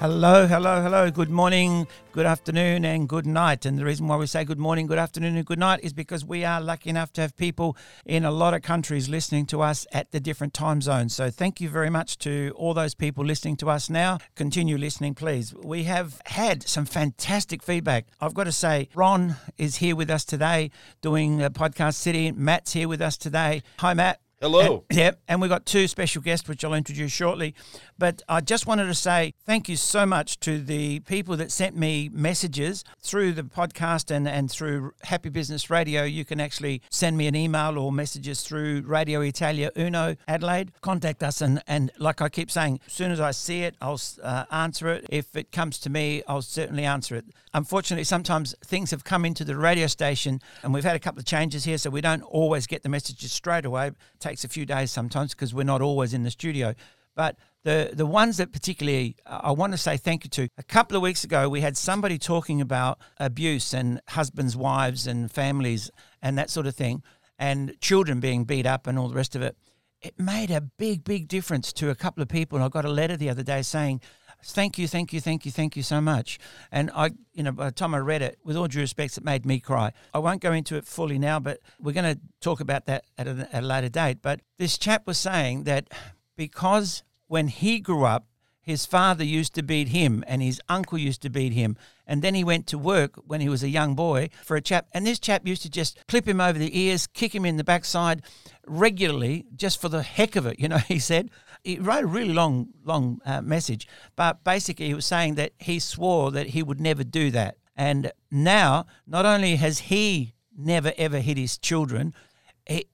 Hello, hello, hello. Good morning, good afternoon, and good night. And the reason why we say good morning, good afternoon, and good night is because we are lucky enough to have people in a lot of countries listening to us at the different time zones. So thank you very much to all those people listening to us now. Continue listening, please. We have had some fantastic feedback. I've got to say, Ron is here with us today doing a podcast city. Matt's here with us today. Hi, Matt. Hello. And, yep, and we've got two special guests, which I'll introduce shortly. But I just wanted to say thank you so much to the people that sent me messages through the podcast and, and through Happy Business Radio. You can actually send me an email or messages through Radio Italia Uno Adelaide. Contact us, and, and like I keep saying, as soon as I see it, I'll uh, answer it. If it comes to me, I'll certainly answer it. Unfortunately, sometimes things have come into the radio station, and we've had a couple of changes here, so we don't always get the messages straight away. It takes a few days sometimes because we're not always in the studio. But the the ones that particularly uh, I want to say thank you to. A couple of weeks ago, we had somebody talking about abuse and husbands, wives, and families and that sort of thing, and children being beat up and all the rest of it. It made a big, big difference to a couple of people. And I got a letter the other day saying, thank you, thank you, thank you, thank you so much. And I, you know, by the time I read it, with all due respect, it made me cry. I won't go into it fully now, but we're going to talk about that at a, at a later date. But this chap was saying that because when he grew up, his father used to beat him and his uncle used to beat him. And then he went to work when he was a young boy for a chap. And this chap used to just clip him over the ears, kick him in the backside regularly, just for the heck of it, you know, he said. He wrote a really long, long uh, message. But basically, he was saying that he swore that he would never do that. And now, not only has he never ever hit his children,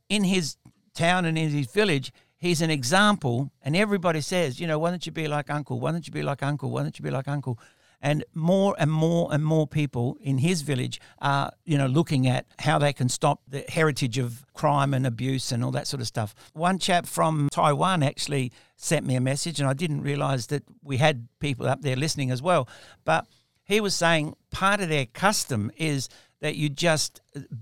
in his town and in his village, he's an example, and everybody says, you know, why don't you be like uncle? Why don't you be like uncle? Why don't you be like uncle? And more and more and more people in his village are, you know, looking at how they can stop the heritage of crime and abuse and all that sort of stuff. One chap from Taiwan actually sent me a message, and I didn't realize that we had people up there listening as well. But he was saying part of their custom is that you just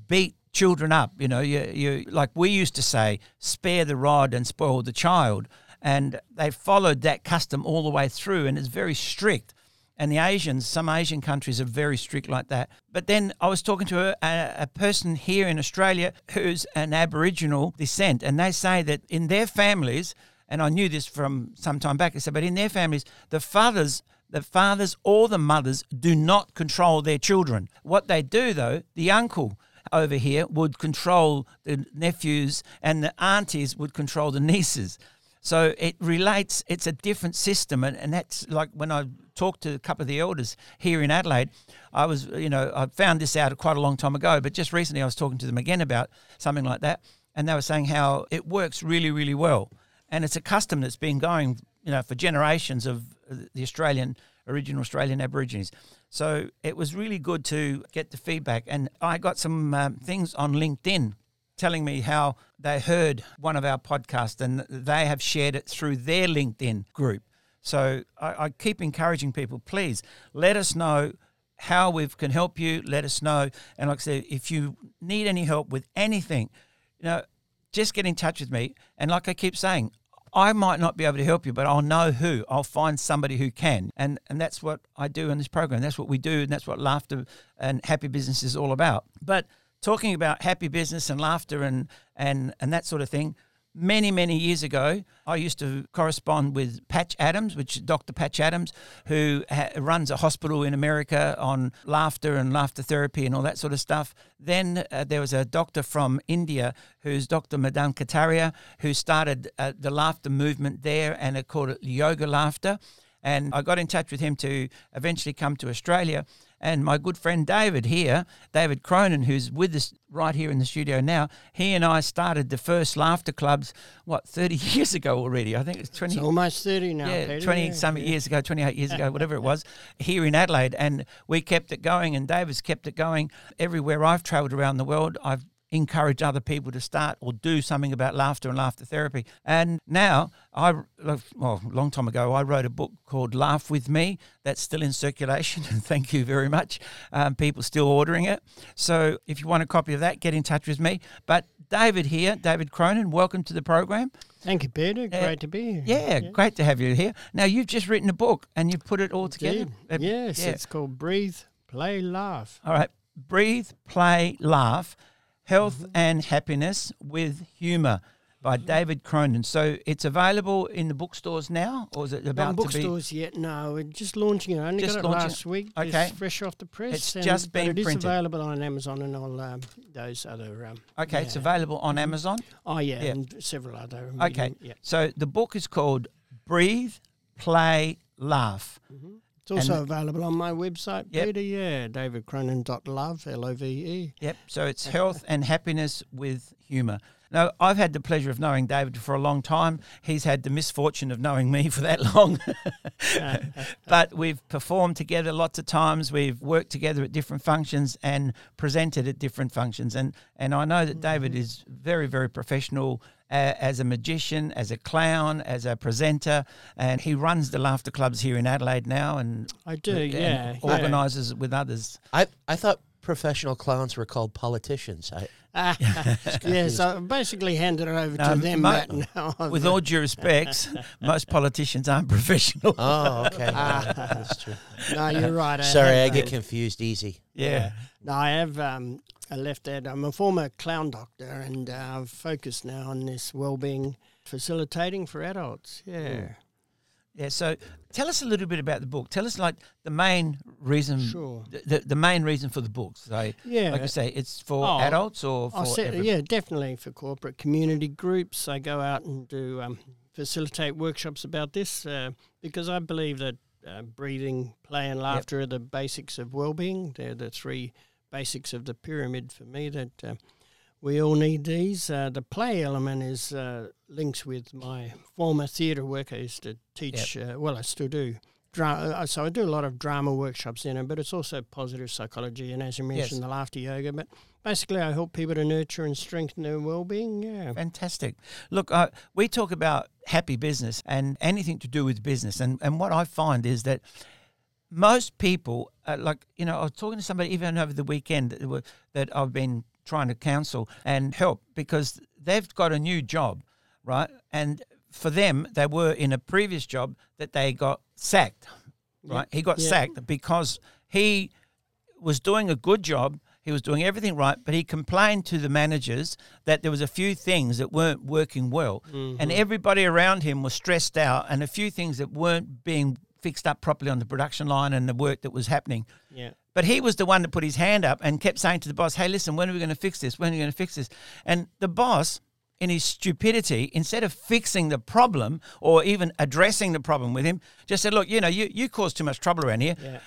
beat children up. You know, you, you like we used to say, spare the rod and spoil the child. And they followed that custom all the way through, and it's very strict. And the Asians, some Asian countries are very strict like that. But then I was talking to a, a, person here in Australia who's an Aboriginal descent, and they say that in their families, and I knew this from some time back, they said, but in their families, the fathers the fathers or the mothers do not control their children. What they do, though, the uncle over here would control the nephews and the aunties would control the nieces. So it relates, it's a different system. And, and that's like when I talked to a couple of the elders here in Adelaide, I was, you know, I found this out quite a long time ago, but just recently I was talking to them again about something like that. And they were saying how it works really, really well. And it's a custom that's been going, you know, for generations of the Australian, original Australian Aborigines. So it was really good to get the feedback. And I got some um, things on LinkedIn telling me how they heard one of our podcasts and they have shared it through their LinkedIn group. So I, I keep encouraging people, please let us know how we can help you. Let us know. And like I said, if you need any help with anything, you know, just get in touch with me. And like I keep saying, I might not be able to help you, but I'll know who. I'll find somebody who can. And and that's what I do in this program. That's what we do, and that's what laughter and happy business is all about. But talking about happy business and laughter and and and that sort of thing, many, many years ago, I used to correspond with Patch Adams, which is Dr. Patch Adams, who ha- runs a hospital in America on laughter and laughter therapy and all that sort of stuff. Then uh, there was a doctor from India who's Dr. Madan Kataria, who started uh, the laughter movement there and called it yoga laughter. And I got in touch with him to eventually come to Australia. And my good friend David here, David Cronin, who's with us right here in the studio now, he and I started the first laughter clubs, what, 30 years ago already? I think it's 20. It's almost 30 now. Yeah, Peter, 20 yeah, some yeah. years ago, 28 years ago, whatever it was, here in Adelaide. And we kept it going, and David's kept it going. Everywhere I've travelled around the world, I've encourage other people to start or do something about laughter and laughter therapy. And now, I well, a long time ago, I wrote a book called Laugh with Me. That's still in circulation, and thank you very much. Um, people still ordering it. So if you want a copy of that, get in touch with me. But David here, David Cronin, welcome to the program. Thank you, Peter. Great to be here. Yeah, yeah, great to have you here. Now you've just written a book and you've put it all together. Uh, yes, yeah. it's called Breathe, Play, Laugh. All right, Breathe, Play, Laugh Health mm-hmm. and Happiness with Humour by mm-hmm. David Cronin. So it's available in the bookstores now, or is it about Not bookstores yet? No, we're just launching it. I only just got it last week. Okay, it's fresh off the press. It's just been it printed. It is available on Amazon and all um, those other. Um, okay, yeah. it's available on mm-hmm. Amazon. Oh yeah, yeah. and several other. Okay, yeah. so the book is called Breathe, Play, Laugh. Mm-hmm. It's also and available on my website, yep. Peter. Yeah, davidcronin.love, L O V E. Yep. So it's health and happiness with humour. Now, I've had the pleasure of knowing David for a long time. He's had the misfortune of knowing me for that long. but we've performed together lots of times. We've worked together at different functions and presented at different functions. And, and I know that David mm-hmm. is very, very professional as a magician, as a clown, as a presenter, and he runs the laughter clubs here in Adelaide now. And I do, and yeah, organises yeah. with others. I I thought professional clowns were called politicians. I, yeah, so I basically handed it over no, to them mo- now. With all due respects, most politicians aren't professional. Oh, okay. Uh, that's true. No, you're right. I Sorry, I get confused easy. Yeah. No, I have um, I left that. I'm a former clown doctor and uh, I've focused now on this well-being facilitating for adults. Yeah. Yeah, so tell us a little bit about the book. Tell us like the main reason, sure. the, the main reason for the book. So, yeah, like I say, it's for oh, adults or for set, yeah, definitely for corporate community groups. I go out and do um, facilitate workshops about this uh, because I believe that uh, breathing, play, and laughter yep. are the basics of well-being. They're the three basics of the pyramid for me that uh, we all need these. Uh, the play element is uh, links with my former theatre work. I used to teach, yep. uh, well, I still do. Dra- uh, so I do a lot of drama workshops in it, but it's also positive psychology and, as you mentioned, yes. the laughter yoga. But basically, I help people to nurture and strengthen their well-being. Yeah, fantastic. Look, uh, we talk about happy business and anything to do with business, and and what I find is that most people, uh, like you know, I was talking to somebody even over the weekend that, that I've been trying to counsel and help because they've got a new job, right? And for them, they were in a previous job that they got sacked, right? He got sacked because he was doing a good job. He was doing everything right, but he complained to the managers that there was a few things that weren't working well, mm-hmm. and everybody around him was stressed out, and a few things that weren't being fixed up properly on the production line and the work that was happening. Yeah. But he was the one that put his hand up and kept saying to the boss, hey, listen, when are we going to fix this? When are we going to fix this? And the boss, in his stupidity, instead of fixing the problem or even addressing the problem with him, just said, look, you know, you, you caused too much trouble around here. Yeah.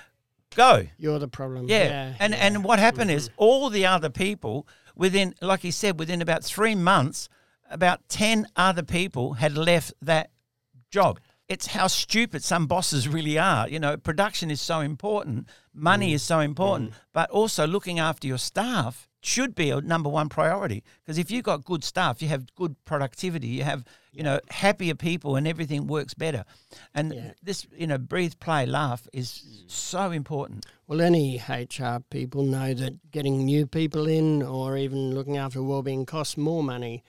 Go. You're the problem. Yeah. yeah and yeah. and what happened mm-hmm. is all the other people within, like he said, within about three months, about 10 other people had left that job it's how stupid some bosses really are. You know, production is so important, money mm. is so important, mm. but also looking after your staff should be a number one priority. Because if you've got good staff, you have good productivity, you have, you know, happier people and everything works better. And yeah. this, you know, breathe, play, laugh is so important. Well, any HR people know that getting new people in or even looking after well-being costs more money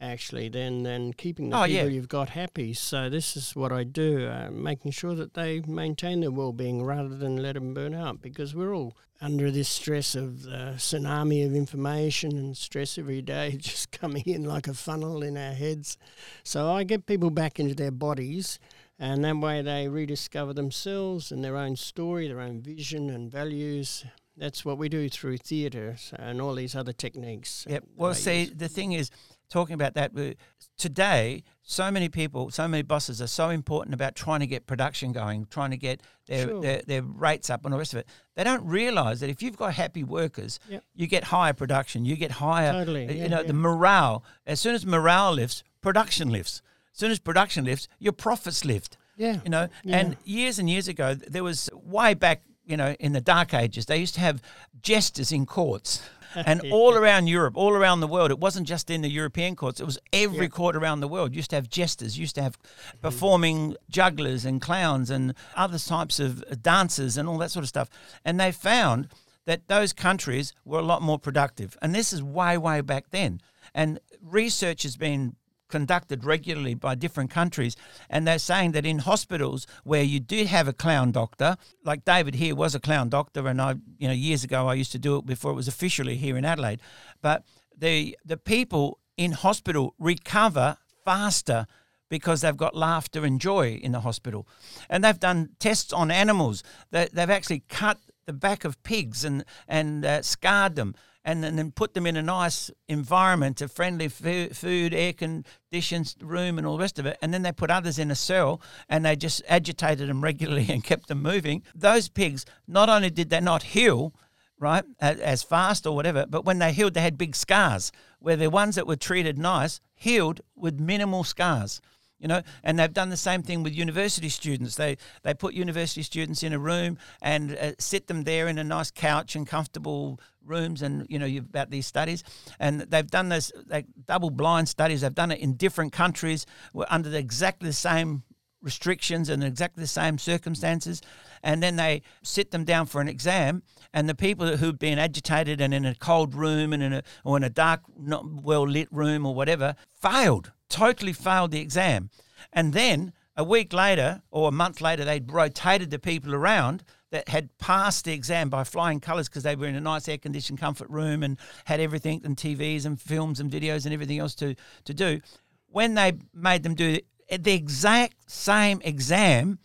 actually than than keeping the oh, people yeah. you've got happy. So this is what I do, uh, making sure that they maintain their well-being rather than let them burn out because we're all under this stress of the tsunami of information and stress every day just coming in like a funnel in our heads. So I get people back into their bodies and that way they rediscover themselves and their own story, their own vision and values. That's what we do through theatre and all these other techniques. Yep. Well, see, the thing is, talking about that. Uh, today, so many people, so many bosses are so important about trying to get production going, trying to get their, sure. their, their, rates up and all the rest of it. They don't realize that if you've got happy workers, yep. you get higher production, you get higher, totally. Uh, you yeah, know, yeah. the morale. As soon as morale lifts, production lifts. As soon as production lifts, your profits lift. Yeah. You know, yeah. and years and years ago, there was way back you know, in the Dark Ages, they used to have jesters in courts. and all around Europe, all around the world, it wasn't just in the European courts. It was every yeah. court around the world used to have jesters, used to have mm-hmm. performing jugglers and clowns and other types of dancers and all that sort of stuff. And they found that those countries were a lot more productive. And this is way, way back then. And research has been conducted regularly by different countries, and they're saying that in hospitals where you do have a clown doctor, like David here was a clown doctor, and I, you know, years ago I used to do it before it was officially here in Adelaide, but the the people in hospital recover faster because they've got laughter and joy in the hospital, and they've done tests on animals. They, they've actually cut the back of pigs and and uh, scarred them and then put them in a nice environment, a friendly food, air conditioned room, and all the rest of it. And then they put others in a cell and they just agitated them regularly and kept them moving. Those pigs, not only did they not heal, right, as fast or whatever, but when they healed, they had big scars. Where the ones that were treated nice healed with minimal scars you know and they've done the same thing with university students. They they put university students in a room and uh, sit them there in a nice couch and comfortable rooms and you know about these studies. And they've done this like double blind studies. They've done it in different countries under the, exactly the same restrictions and exactly the same circumstances. And then they sit them down for an exam and the people who've been agitated and in a cold room and in a or in a dark not well lit room or whatever failed totally failed the exam. And then a week later or a month later, they'd rotated the people around that had passed the exam by flying colours because they were in a nice air conditioned comfort room and had everything and TVs and films and videos and everything else to, to do. When they made them do the exact same exam,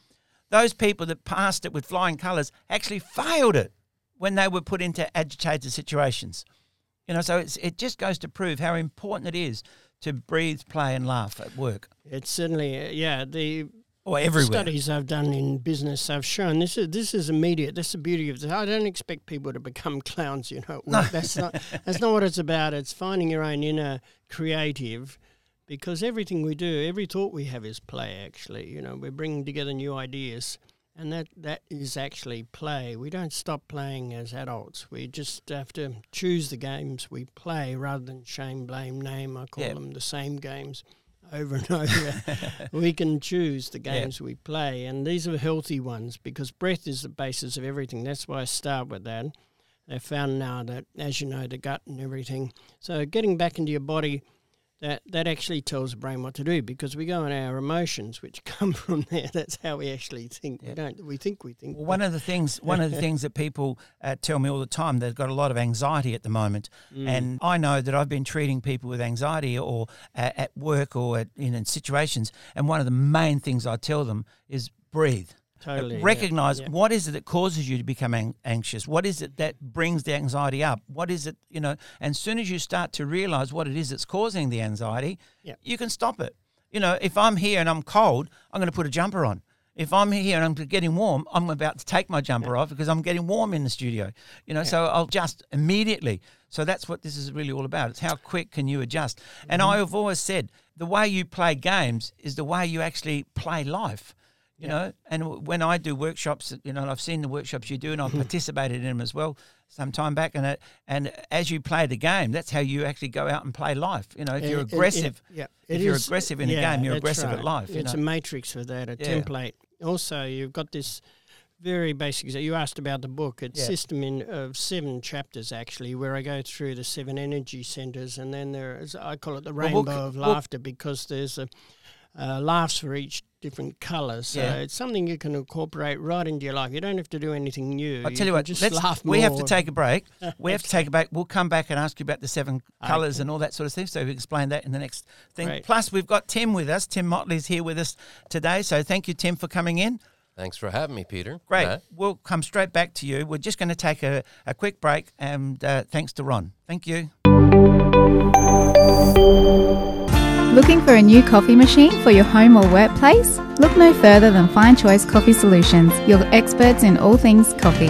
those people that passed it with flying colours actually failed it when they were put into agitated situations. You know, so it just goes to prove how important it is to breathe, play, and laugh at work. It's certainly, uh, yeah, the or everywhere. Studies I've done in business have shown this is this is immediate. That's the beauty of this. I don't expect people to become clowns. You know, no. that's not that's not what it's about. It's finding your own inner creative, because everything we do, every thought we have is play. Actually, you know, we're bringing together new ideas and that that is actually play. We don't stop playing as adults. We just have to choose the games we play rather than shame, blame, name. I call them the same games over and over. we can choose the games we play, and these are healthy ones because breath is the basis of everything. That's why I start with that. They found now that, as you know, the gut and everything. So getting back into your body that that actually tells the brain what to do because we go on our emotions which come from there. That's how we actually think. We don't we think we think. Well, one of the things one of the things that people uh, tell me all the time they've got a lot of anxiety at the moment. Mm. and i know that i've been treating people with anxiety or uh, at work or at, in, in situations. And one of the main things i tell them is breathe Totally. Recognize yeah, yeah. what is it that causes you to become anxious? What is it that brings the anxiety up? What is it, you know? And as soon as you start to realize what it is that's causing the anxiety, yeah. you can stop it. You know, if I'm here and I'm cold, I'm going to put a jumper on. If I'm here and I'm getting warm, I'm about to take my jumper off because I'm getting warm in the studio. You know, so I'll just immediately. So that's what this is really all about. It's how quick can you adjust. And mm-hmm. I've always said the way you play games is the way you actually play life you yeah. know. And when I do workshops, you know, I've seen the workshops you do, and I've participated in them as well some time back. And it, and as you play the game, that's how you actually go out and play life. You know, if you're aggressive, it, it, yeah, if you're is, aggressive in yeah, a game, you're aggressive right. at life. It's know? a matrix for that, a yeah. template. Also, you've got this very basic. You asked about the book. It's yeah. system in of seven chapters actually, where I go through the seven energy centers, and then there is I call it the rainbow well, we'll, of laughter we'll, because there's a uh, laughs for each different colours. So yeah. it's something you can incorporate right into your life. You don't have to do anything new. I'll tell you what, just laugh we have to take a break. we have to take a break. We'll come back and ask you about the seven colours okay. and all that sort of thing. So we explain that in the next thing. Great. Plus, we've got Tim with us. Tim Motley's here with us today. So thank you, Tim, for coming in. Thanks for having me, Peter. Great. Matt. We'll come straight back to you. We're just going to take a, a quick break, and uh, thanks to Ron. Thank you. Looking for a new coffee machine for your home or workplace? Look no further than Fine Choice Coffee Solutions, your experts in all things coffee.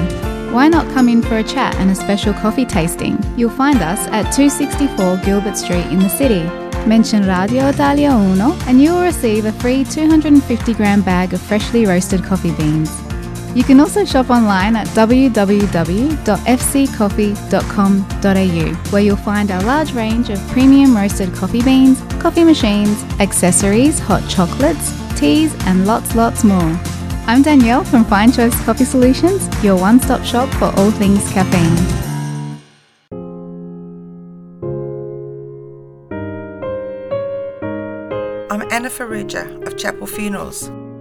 Why not come in for a chat and a special coffee tasting? You'll find us at 264 Gilbert Street in the city. Mention Radio Italia Uno and you will receive a free 250 gram bag of freshly roasted coffee beans. You can also shop online at www.fccoffee.com.au, where you'll find our large range of premium roasted coffee beans, coffee machines, accessories, hot chocolates, teas, and lots, lots more. I'm Danielle from Fine Choice Coffee Solutions, your one stop shop for all things caffeine. I'm Anna Faruja of Chapel Funerals.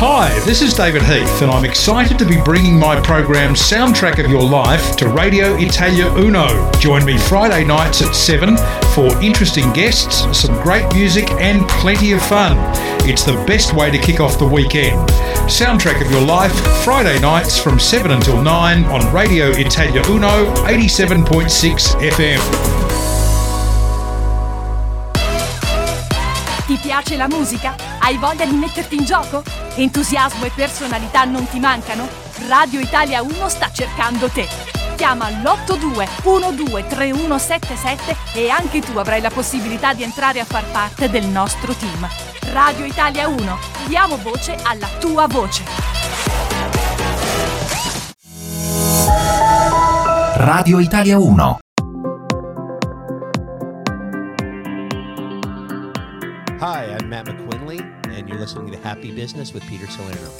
Hi, this is David Heath, and I'm excited to be bringing my program Soundtrack of Your Life to Radio Italia Uno. Join me Friday nights at 7 for interesting guests, some great music, and plenty of fun. It's the best way to kick off the weekend. Soundtrack of Your Life, Friday nights from 7 until 9 on Radio Italia Uno 87.6 FM. Piace la musica? Hai voglia di metterti in gioco? Entusiasmo e personalità non ti mancano? Radio Italia 1 sta cercando te. Chiama l'82 123177 e anche tu avrai la possibilità di entrare a far parte del nostro team. Radio Italia 1, diamo voce alla tua voce. Radio Italia 1 Matt McQuinley, and you're listening to Happy Business with Peter Salerno.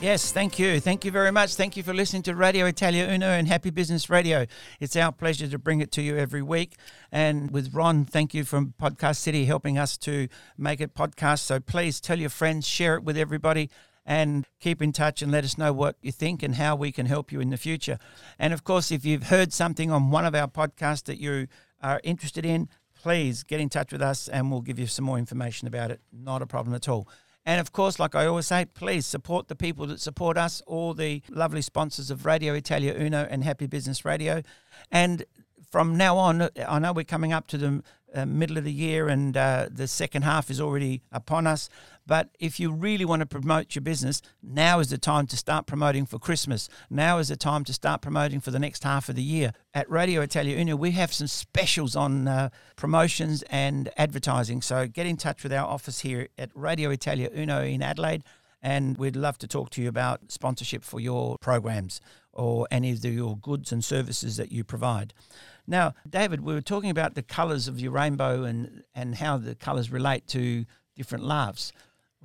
Yes, thank you. Thank you very much. Thank you for listening to Radio Italia Uno and Happy Business Radio. It's our pleasure to bring it to you every week. And with Ron, thank you from Podcast City helping us to make it podcast. So please tell your friends, share it with everybody and keep in touch and let us know what you think and how we can help you in the future. And of course, if you've heard something on one of our podcasts that you are interested in, please get in touch with us and we'll give you some more information about it. Not a problem at all. And of course, like I always say, please support the people that support us, all the lovely sponsors of Radio Italia Uno and Happy Business Radio. And from now on, I know we're coming up to the uh, middle of the year and uh, the second half is already upon us. But if you really want to promote your business, now is the time to start promoting for Christmas. Now is the time to start promoting for the next half of the year. At Radio Italia Uno, we have some specials on uh, promotions and advertising. So get in touch with our office here at Radio Italia Uno in Adelaide, and we'd love to talk to you about sponsorship for your programs or any of the, your goods and services that you provide. Now, David, we were talking about the colours of your rainbow and, and how the colours relate to different larves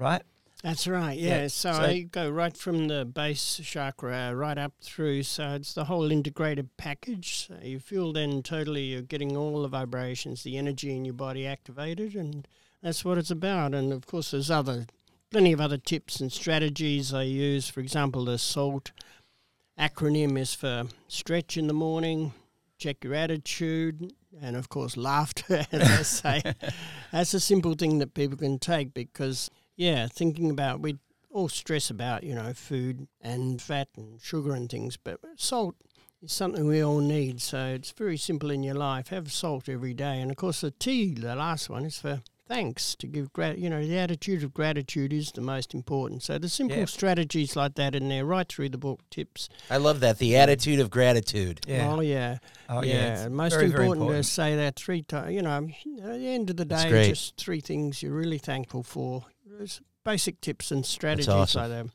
right? That's right, yeah. yeah. So, so, I go right from the base chakra right up through. So it's the whole integrated package. So you feel then totally you're getting all the vibrations, the energy in your body activated, and that's what it's about. And of course, there's other plenty of other tips and strategies I use. For example, the SALT acronym is for stretch in the morning, check your attitude, and of course, laughter, as I say. that's a simple thing that people can take because yeah, thinking about we all stress about you know food and fat and sugar and things, but salt is something we all need. So it's very simple in your life. Have salt every day, and of course the tea, the last one, is for thanks to give grat. You know, the attitude of gratitude is the most important. So the simple yep. strategies like that in there, right through the book, tips. I love that the attitude of gratitude. Yeah. Oh yeah. Oh yeah. yeah most very, important, very important, to say that three times. You know, at the end of the day, just three things you're really thankful for basic tips and strategies awesome. that.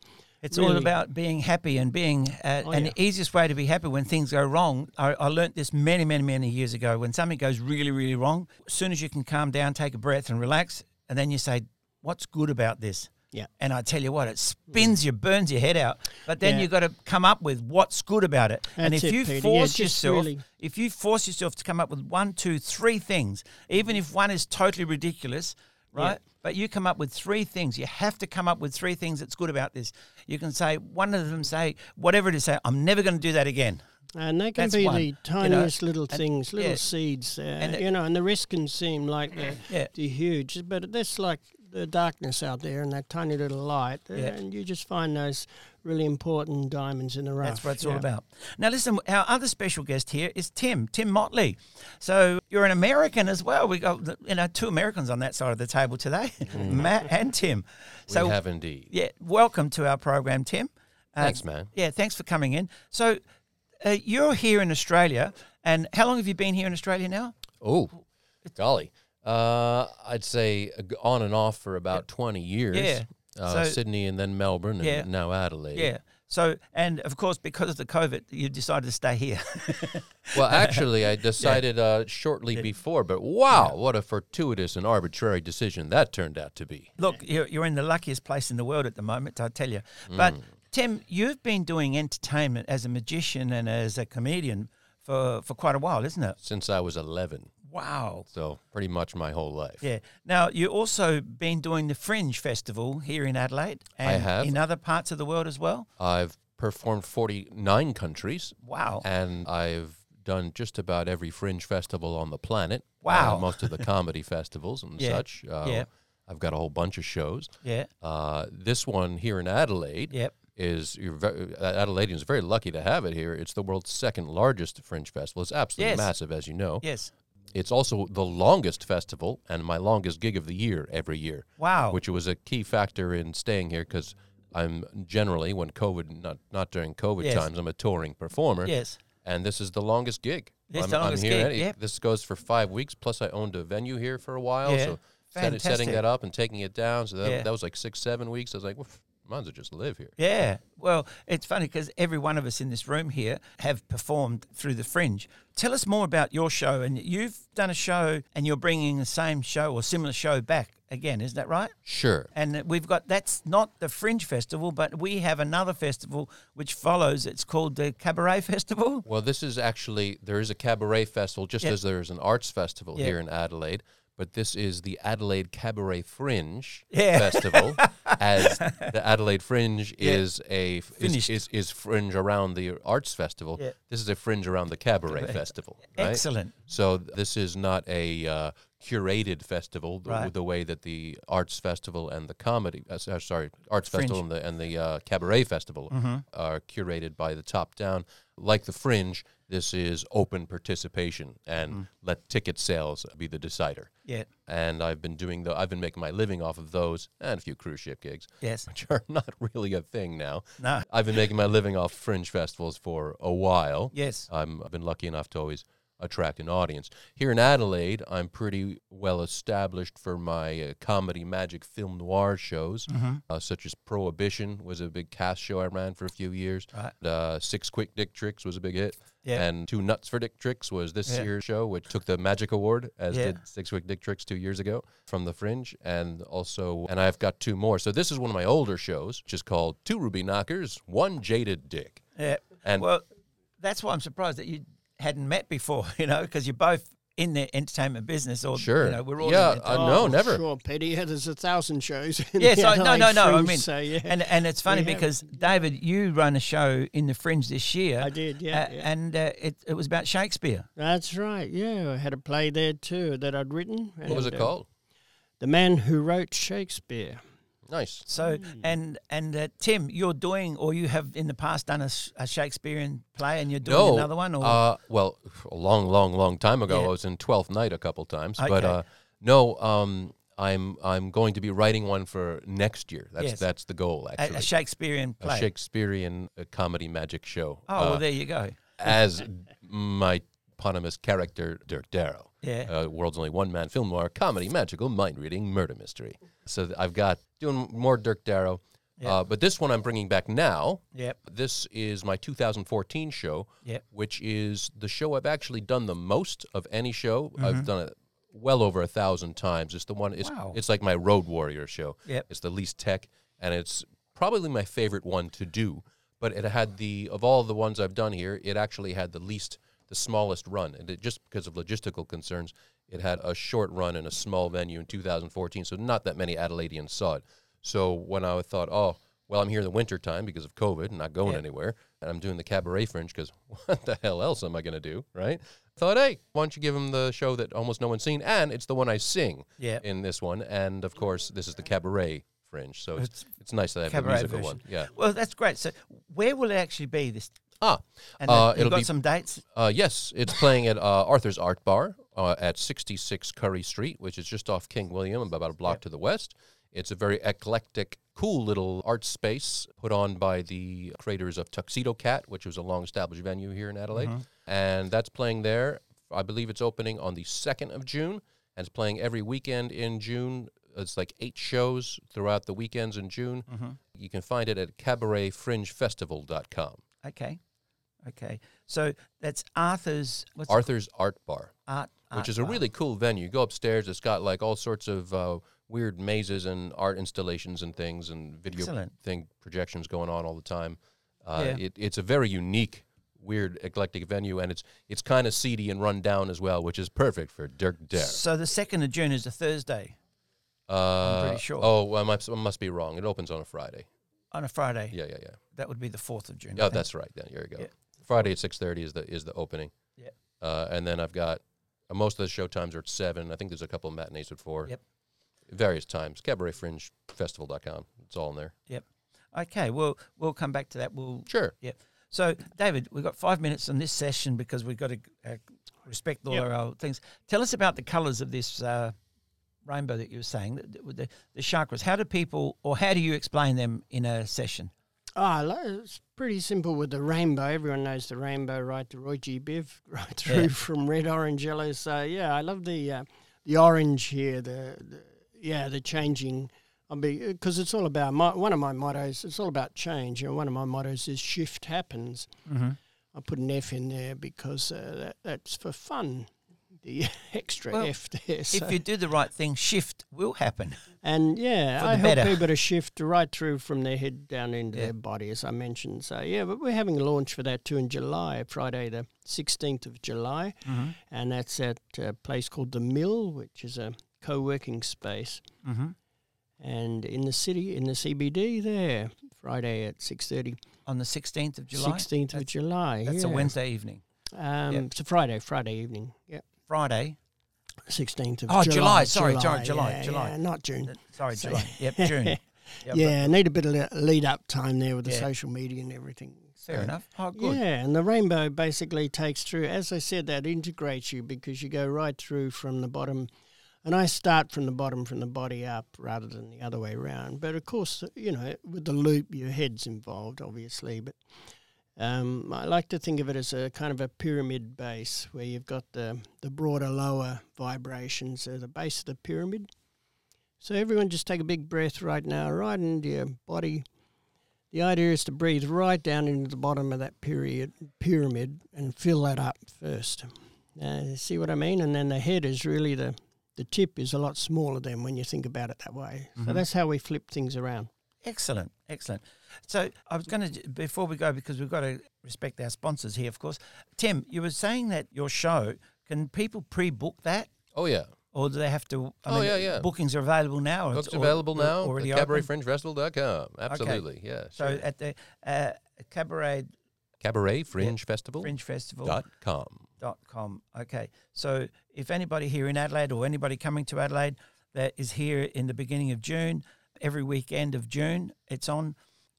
It's really. all about being happy and being, uh, oh, and yeah. the easiest way to be happy when things go wrong. I, I learned this many, many, many years ago. When something goes really, really wrong, as soon as you can calm down, take a breath, and relax, and then you say, "What's good about this?" Yeah. And I tell you what, it spins you, burns your head out. But then yeah. you've got to come up with what's good about it. That's and if it, you Peter. force yeah, yourself, really... if you force yourself to come up with one, two, three things, even if one is totally ridiculous, right? Yeah. But you come up with three things. You have to come up with three things that's good about this. You can say one of them, say whatever it is, say I'm never going to do that again. And they can That's be one. the tiniest you know, little things, little yeah. seeds, uh, it, you know, and the rest can seem like they're, yeah. they're huge, but that's like the darkness out there and that tiny little light, Yeah. and you just find those really important diamonds in the rough. That's what it's all about. Now, listen, our other special guest here is Tim, Tim Motley. So you're an American as well. We've got you know two Americans on that side of the table today, Matt and Tim. So we have indeed. yeah, welcome to our program, Tim. Uh, Thanks, man. Yeah, thanks for coming in. So uh, you're here in Australia, and how long have you been here in Australia now? Oh, golly. Uh, I'd say uh, on and off for about 20 years. Yeah. Uh, So- Sydney and then Melbourne and now Adelaide. Yeah. So, and of course, because of the COVID, you decided to stay here. Well, actually, I decided uh, shortly before, but wow, what a fortuitous and arbitrary decision that turned out to be. Look, you're, you're in the luckiest place in the world at the moment, I tell you. But Mm. Tim, you've been doing entertainment as a magician and as a comedian for, for quite a while, isn't it? Since I was 11. Wow. So pretty much my whole life. Yeah. Now, you also been doing the Fringe Festival here in Adelaide and I have. in other parts of the world as well. I've performed 49 countries. Wow. And I've done just about every fringe festival on the planet. Wow. Uh, most of the comedy festivals and Yeah. such. Uh, Yeah. I've got a whole bunch of shows. Yeah. Uh, this one here in Adelaide Yep. is you're very, Adelaideans are very lucky to have it here. It's the world's second largest fringe festival. It's absolutely Yes. massive, as you know. Yes. It's also the longest festival and my longest gig of the year every year. Wow. Which was a key factor in staying here because I'm generally, when COVID, not, not during COVID Yes. times, I'm a touring performer. Yes. And this is the longest gig. This I'm, the I'm longest here gig, yep. This goes for five weeks. Plus, I owned a venue here for a while. Yeah. So set, setting that up and taking it down. So that, Yeah. that was like six, seven weeks. I was like, well, might as well just live here. Yeah. Well, it's funny because every one of us in this room here have performed through the Fringe. Tell us more about your show. And you've done a show and you're bringing the same show or similar show back again. isn't that right? Sure. And we've got that's not the Fringe Festival, but we have another festival which follows. It's called the Cabaret Festival. Well, this is actually there is a cabaret festival, just Yeah. as there is an arts festival Yeah. here in Adelaide. But this is the Adelaide Cabaret Fringe Yeah. Festival, as the Adelaide Fringe Yeah. is a is, is, is fringe around the arts festival. Yeah. This is a fringe around the cabaret festival. right? Excellent. So this is not a uh, curated festival the, Right. the way that the arts festival and the comedy uh, uh, sorry arts Fringe. festival and the and the uh, cabaret festival Mhm. are curated by the top down like the fringe this is open participation and Mm. let ticket sales be the decider Yeah. and i've been doing the i've been making my living off of those and a few cruise ship gigs Yes. which are not really a thing now No. i've been making my living off fringe festivals for a while Yes. I'm, I've been lucky enough to always attract an audience. Here in Adelaide, I'm pretty well established for my uh, comedy magic film noir shows, Mhm. uh, such as Prohibition was a big cast show I ran for a few years. Right. Uh, Six Quick Dick Tricks was a big hit. Yeah. And Two Nuts for Dick Tricks was this Yeah. year's show, which took the Magic Award, as Yeah. did Six Quick Dick Tricks two years ago from The Fringe. And also, and I've got two more. So this is one of my older shows, which is called Two Ruby Knockers, One Jaded Dick. Yeah. And well, that's why I'm surprised that you hadn't met before, you know, because you're both in the entertainment business or, Sure. you know, we're all Yeah, in uh, no, never. Oh, Sure, Petty. Yeah, there's a thousand shows. in Yes, the I, no, no, Adelaide no. I mean, so, yeah. and and it's funny We have- because David, you run a show in the Fringe this year. I did, yeah, uh, yeah. and uh, it it was about Shakespeare. That's right. Yeah, I had a play there too that I'd written. What was it uh, called? The Man Who Wrote Shakespeare. Nice. So and and uh, Tim, you're doing or you have in the past done a Shakespearean play, and you're doing no, another one. Or uh, well, a long, long, long time ago, Yeah. I was in Twelfth Night a couple times, but uh, no, um, I'm I'm going to be writing one for next year. That's Yes. that's the goal. a, Actually, a Shakespearean play, A. Shakespearean uh, comedy magic show. oh, uh, well, there you go. as my eponymous character Dirk Darrow. Yeah. Uh, world's only one man film noir comedy magical mind reading murder mystery. So th- I've got doing more Dirk Darrow. Yeah. Uh, but this one I'm bringing back now. Yep. This is my 2014 show, Yep. which is the show I've actually done the most of any show. Mm-hmm. I've done it well over a thousand times. It's the one. It's Wow. it's like my Road Warrior show. Yep. It's the least tech, and it's probably my favorite one to do. But it had the of all the ones I've done here, it actually had the least, the smallest run, and it, just because of logistical concerns, it had a short run in a small venue in 2014. So not that many Adelaideans saw it. So when I thought, oh, well, I'm here in the winter time because of COVID and not going Yeah. anywhere. And I'm doing the cabaret fringe because what the hell else am I going to do, right? Thought, hey, why don't you give them the show that almost no one's seen? And it's the one I sing Yeah. in this one. And of course, this is the cabaret fringe. So it's, it's nice that I have Cabaret musical version. one. Yeah. Well, that's great. So, where will it actually be this? Ah, And uh, it'll got be some dates. Uh, yes, it's playing at uh, Arthur's Art Bar uh, at 66 Currie Street, which is just off King William, about a block to the west. It's a very eclectic, cool little art space put on by the creators of Tuxedo Cat, which was a long established venue here in Adelaide. And that's playing there. I believe it's opening on the 2nd of June, and it's playing every weekend in June. It's like eight shows throughout the weekends in June. You can find it at cabaretfringefestival.com. Okay, okay. So that's Arthur's. What's Arthur's Art Bar. art, which art is a bar. really cool venue. You go upstairs, it's got like all sorts of uh, weird mazes and art installations and things and video Excellent. thing projections going on all the time. Uh, Yeah. it, it's a very unique, weird, eclectic venue, and it's it's kind of seedy and run down as well, which is perfect for Dirk Der. So the second of June is a Thursday Uh, I'm pretty sure. Oh, well, I must, I must be wrong. It opens on a Friday. on a Friday. Yeah, yeah, yeah. That would be the fourth of June. Yeah, think. that's right. Then there you go. Yeah. Friday at six thirty is the is the opening. Yeah. Uh, and then I've got uh, most of the show times are at seven. I think there's a couple of matinees at four. Yep. Various times. CabaretFringeFestival.com. It's all in there. Yep. Okay. Well, we'll come back to that. We'll Sure. Yep. So, David, we've got five minutes on this session because we've got to uh, respect all Yep. our things. Tell us about the colours of this uh, rainbow that you were saying, the, the, the chakras. How do people, or how do you explain them in a session? Lo- it's pretty simple with the rainbow. Everyone knows the rainbow, right? The Roy G. Biv, right through Yeah. from red, orange, yellow. So yeah, I love the uh, the orange here. The, the yeah, the changing. I'll be because it's all about my, one of my mottos. It's all about change, and one of my mottos is shift happens. Mm-hmm. I put an F in there because uh, that, that's for fun. The extra Well, F there. so- If you do the right thing, shift will happen. and yeah, I help better. people to shift right through from their head down into Yeah. their body, as I mentioned. So yeah, but we're having a launch for that too in July, Friday the sixteenth of July, Mm-hmm. and that's at a place called the Mill, which is a co-working space, Mm-hmm. and in the city, in the CBD there, Friday at six thirty. On the 16th of July? Sixteenth of July. That's a. Wednesday evening. Um, Yeah. It's a Friday, Friday evening. Yeah, Friday. sixteenth of Oh, July. July, sorry, sorry, July, yeah, July. yeah, not June. Uh, Sorry, So- July. Yep, June. Yep, yeah, need a bit of lead up time there with the Yeah. social media and everything. Fair So- enough. Oh, good. Yeah, and the rainbow basically takes through, as I said, that integrates you because you go right through from the bottom. And I start from the bottom, from the body up, rather than the other way around. But of course, you know, with the loop, your head's involved, obviously. But um, I like to think of it as a kind of a pyramid base where you've got the, the broader, lower vibrations at the base of the pyramid. So everyone just take a big breath right now, right into your body. The idea is to breathe right down into the bottom of that period pyramid and fill that up first. Uh, see what I mean? And then the head is really the the tip is a lot smaller than when you think about it that way. So Mhm. that's how we flip things around. Excellent, excellent. So I was going to before we go because we've got to respect our sponsors here, of course. Tim, you were saying that your show can people pre-book that, Oh, yeah. or do they have to? I Oh, mean, yeah, yeah. Bookings are available now. or Books it's available now Already at cabaretfringefestival.com. Absolutely. Yeah. So at the uh, cabaret cabaretfringefestival.com. Fringe Festival. dot com. Okay, so if anybody here in Adelaide or anybody coming to Adelaide that is here in the beginning of June, every weekend of June, it's on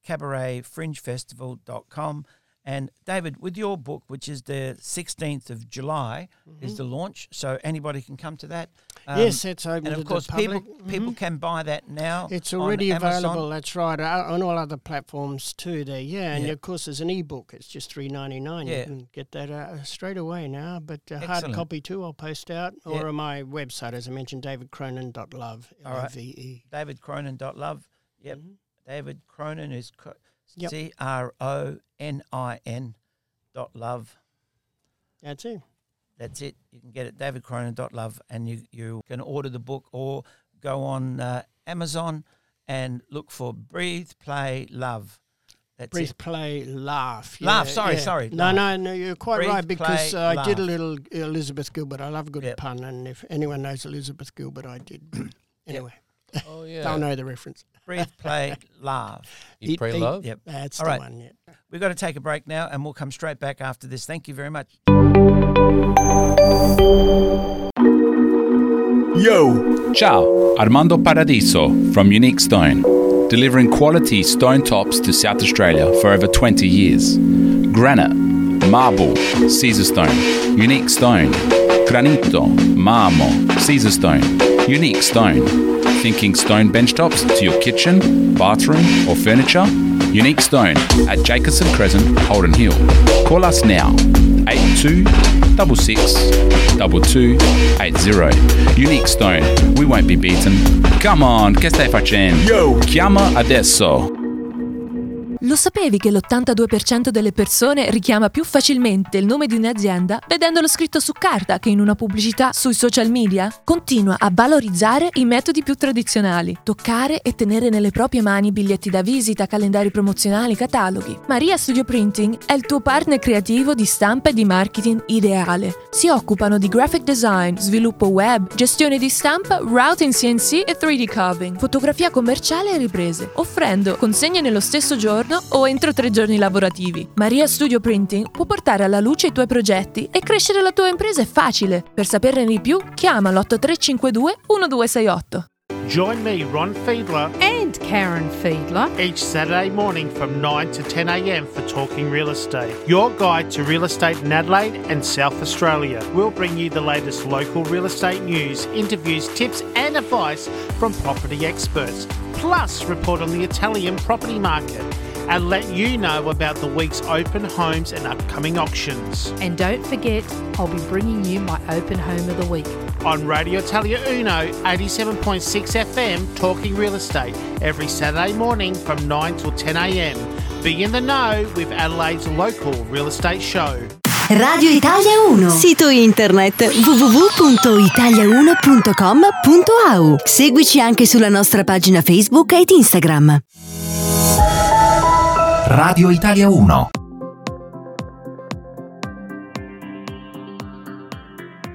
cabaretfringefestival.com. And David, with your book, which is the 16th of July, is the launch, so anybody can come to that. Um, yes, it's open and of course, people public. people can buy that now. It's already Amazon. available. That's right uh, on all other platforms too. There, yeah, and Yeah. of course, there's an ebook. It's just three ninety nine. Yeah. You can get that uh, straight away now. But uh, hard copy too. I'll post out or Yeah. on my website, as I mentioned, davidcronin.love. All right. L-O-V-E. David Cronin dot love. Yep. Mhm. David Cronin is Yep. C R O N I N dot love. That's it. That's it. You can get it David Cronin dot love, and you, you can order the book or go on uh, Amazon and look for Breathe, Play, Love. That's Breathe, it. play, laugh. Laugh, sorry, yeah. sorry, No, laugh. no, no. You're quite Breathe, right because play, uh, I did a little Elizabeth Gilbert. I love a good Yep. pun, and if anyone knows Elizabeth Gilbert, I did. anyway, Oh, yeah. they'll know the reference. Breathe, play, laugh. Eat, Eat, pray, eat. love. Yep, that's All the right. one. Yeah. We've got to take a break now, and we'll come straight back after this. Thank you very much. Yo! Ciao, Armando Paradiso from Unique Stone, delivering quality stone tops to South Australia for over 20 years. Granite, marble, Caesarstone, unique stone, granito, marmo, Caesarstone, unique stone. Thinking stone benchtops to your kitchen, bathroom, or furniture? Unique Stone at Jacobson Crescent, Holden Hill. Call us now, 82 66 2280. Unique Stone, we won't be beaten. Come on, che stai facendo? Yo! Chiama adesso. Lo sapevi che l'82% delle persone richiama più facilmente il nome di un'azienda vedendolo scritto su carta che in una pubblicità sui social media? Continua a valorizzare i metodi più tradizionali, toccare e tenere nelle proprie mani biglietti da visita, calendari promozionali, cataloghi. Maria Studio Printing è il tuo partner creativo di stampa e di marketing ideale. Si occupano di graphic design, sviluppo web, gestione di stampa, routing CNC e 3D carving, fotografia commerciale e riprese, offrendo consegne nello stesso giorno o entro tre giorni lavorativi. Maria Studio Printing può portare alla luce i tuoi progetti e crescere la tua impresa è facile. Per saperne di più, chiama l'8352 1268. Join me, Ron Fiedler, and Karen Fiedler, each Saturday morning from 9 to 10 a.m. for Talking Real Estate, your guide to real estate in Adelaide and South Australia. We'll bring you the latest local real estate news, interviews, tips, and advice from property experts, plus report on the Italian property market and let you know about the week's open homes and upcoming auctions. And don't forget, I'll be bringing you my open home of the week. On Radio Italia Uno, 87.6 FM, Talking Real Estate, every Saturday morning from 9 till 10 a.m. Be in the know with Adelaide's local real estate show. Radio Italia 1. Sito internet www.italia1.com.au. Seguici anche sulla nostra pagina Facebook ed Instagram. Radio Italia 1.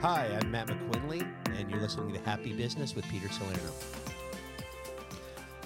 Hi, I'm Matt McQuinley, and you're listening to Happy Business with Peter Salerno.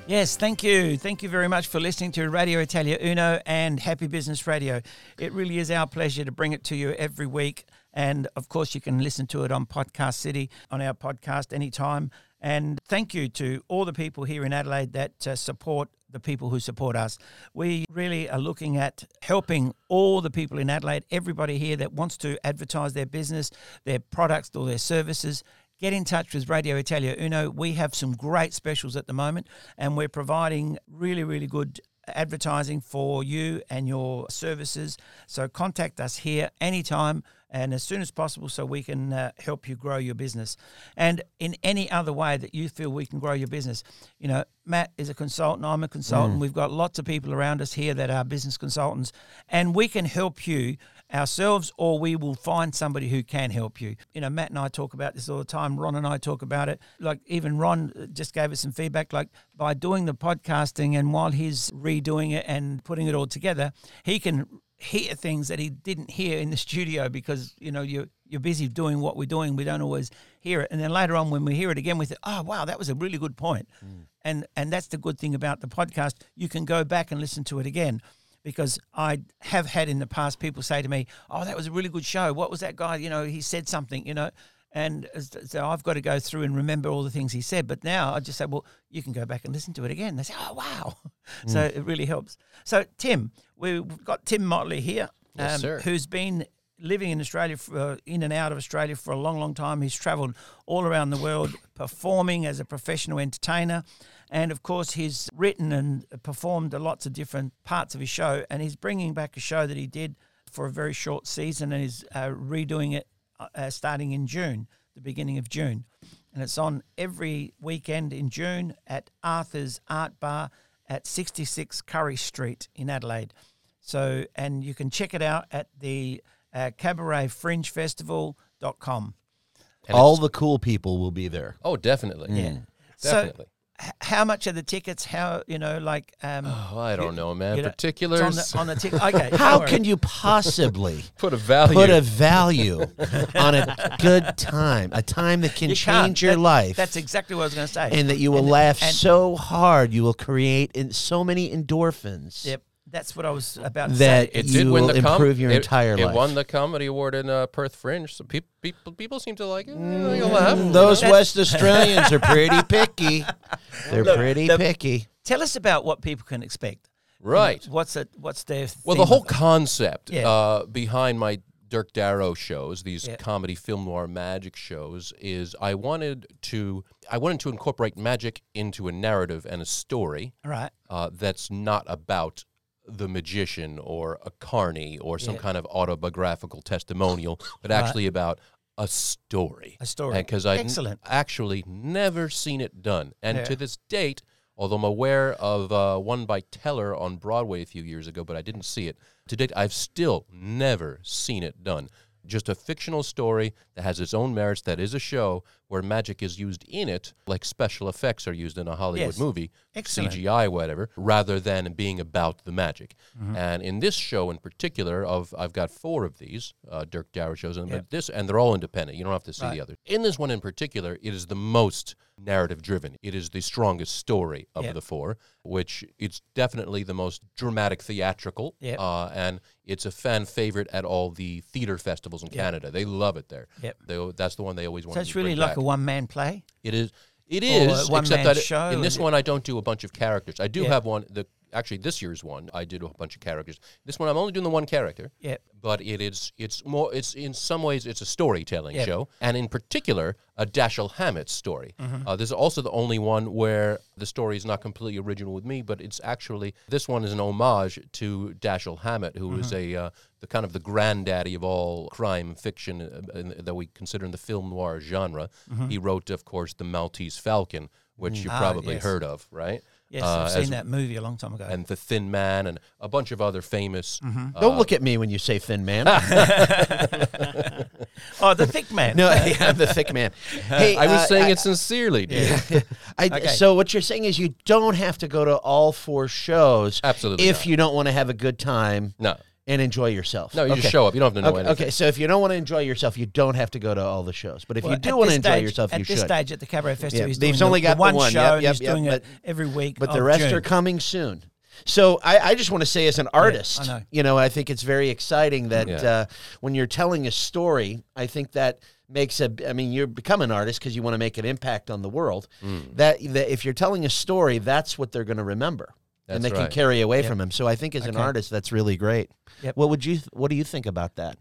Yes, thank you. Thank you very much for listening to Radio Italia Uno and Happy Business Radio. It really is our pleasure to bring it to you every week. And of course, you can listen to it on Podcast City on our podcast anytime. And thank you to all the people here in Adelaide that uh, support the people who support us. We really are looking at helping all the people in Adelaide, everybody here that wants to advertise their business, their products, or their services. Get in touch with Radio Italia Uno. We have some great specials at the moment, and we're providing really, really good advertising for you and your services. So contact us here anytime and as soon as possible so we can uh, help you grow your business. And in any other way that you feel we can grow your business. You know, Matt is a consultant, I'm a consultant. Mm. We've got lots of people around us here that are business consultants, and we can help you ourselves or we will find somebody who can help you. You know, Matt and I talk about this all the time. Ron and I talk about it. Like even Ron uh, just gave us some feedback like by doing the podcasting and while he's redoing it and putting it all together, he can hear things that he didn't hear in the studio because, you know, you're you're busy doing what we're doing. We don't always hear it. And then later on when we hear it again, we think, oh wow, that was a really good point. Mm. And and that's the good thing about the podcast. You can go back and listen to it again because I have had in the past people say to me, "Oh, that was a really good show. What was that guy? You know, he said something. You know." And so I've got to go through and remember all the things he said. But now I just say, well, you can go back and listen to it again. They say, oh, wow. So Mm. it really helps. So, Tim, we've got Tim Motley here, um, Yes, sir. who's been living in Australia, for, uh, in and out of Australia for a long, long time. He's travelled all around the world performing as a professional entertainer. And of course, he's written and performed lots of different parts of his show. And he's bringing back a show that he did for a very short season and is uh, redoing it uh, uh, starting in June, the beginning of June. And it's on every weekend in June at Arthur's Art Bar at 66 Currie Street in Adelaide. So, and you can check it out at the uh, Cabaret Fringe Festival.com. And All the cool people will be there. Oh, definitely. Yeah. Definitely. So, how much are the tickets? How you know, like? Um, oh, I don't you, know, man. You know, Particulars on the, on the ticket. Okay. How can you possibly put a value put a value on a good time, a time that can You change your That- life? That's exactly what I was going to say. and that you will And- laugh and- so hard, you will create in so many endorphins. Yep, that's what I was about to That say. It you did win will the com- improve your it- entire it life. won the comedy award in uh, Perth Fringe. So people, people, people seem to like it. Mm, you'll laugh. Those That- West Australians are pretty picky. They're Look, pretty the- picky. Tell us about what people can expect. Right. What's it? What's their? Well, theme the whole of it? concept Yeah. uh, behind my Dirk Darrow shows, these Yeah. comedy film noir magic shows, is I wanted to I wanted to incorporate magic into a narrative and a story All right. uh, that's not about the magician or a carny or some Yeah. kind of autobiographical testimonial, but Right. actually about a story. A story. Because I've n- actually never seen it done. And Yeah. to this date, although I'm aware of uh, one by Teller on Broadway a few years ago, but I didn't see it, to date, I've still never seen it done. Just a fictional story that has its own merits, that is a show where magic is used in it, like special effects are used in a Hollywood Yes. movie, Excellent. CGI, whatever, rather than being about the magic. Mhm. And in this show in particular, of I've got four of these uh, Dirk Darrow shows, and Yeah. this, and they're all independent. You don't have to see Right. the others. In this one in particular, it is the most narrative driven. It is the strongest story of Yeah. the four, which it's definitely the most dramatic theatrical, Yep. uh, and it's a fan favorite at all the theater festivals in Yep. Canada. They love it there. Yep. They, that's the one they always want. So it's really like a one-man play. It is. It is, except that show, in this one, I don't do a bunch of characters. I do Yeah. have one. The actually this year's one, I did a bunch of characters. This one, I'm only doing the one character. Yep. But it is. It's more. It's in some ways, it's a storytelling Yep. show, and in particular, a Dashiell Hammett story. Mhm. Uh, this is also the only one where the story is not completely original with me, but it's actually this one is an homage to Dashiell Hammett, who is Mhm. a uh, the kind of the granddaddy of all crime fiction uh, in, that we consider in the film noir genre. Mhm. He wrote, of course, the Maltese Falcon, which Mm. you've Ah, probably yes. heard of, right? Yes, Uh, I've seen as- that movie a long time ago. And the Thin Man, and a bunch of other famous. Mhm. uh, Don't look at me when you say thin man. oh, the thick man. No, yeah, the thick man. Hey, I was uh, saying I- it sincerely, dude. I, Okay. So what you're saying is you don't have to go to all four shows. Absolutely If not. you don't want to have a good time. No. And enjoy yourself. No, you just show up. You don't have to know okay, anything. Okay, so if you don't want to enjoy yourself, you don't have to go to all the shows. But if Well, you do want to this enjoy stage- yourself, at you this should. stage at the Cabaret Festival, Yeah, he's they've doing only the- got the one one. show, Yep, and yep, he's yep, doing it every week But the rest June. are coming soon. So I, I just want to say, as an artist, I know. you know, I think it's very exciting that Yeah. uh, when you're telling a story, I think that makes a. I mean, you become an artist because you want to make an impact on the world. Mm. That, that if you're telling a story, that's what they're going to remember, and they right. can carry away Yep. from him. So I think, as an Okay. artist, that's really great. Yep. What would you? What do you think about that?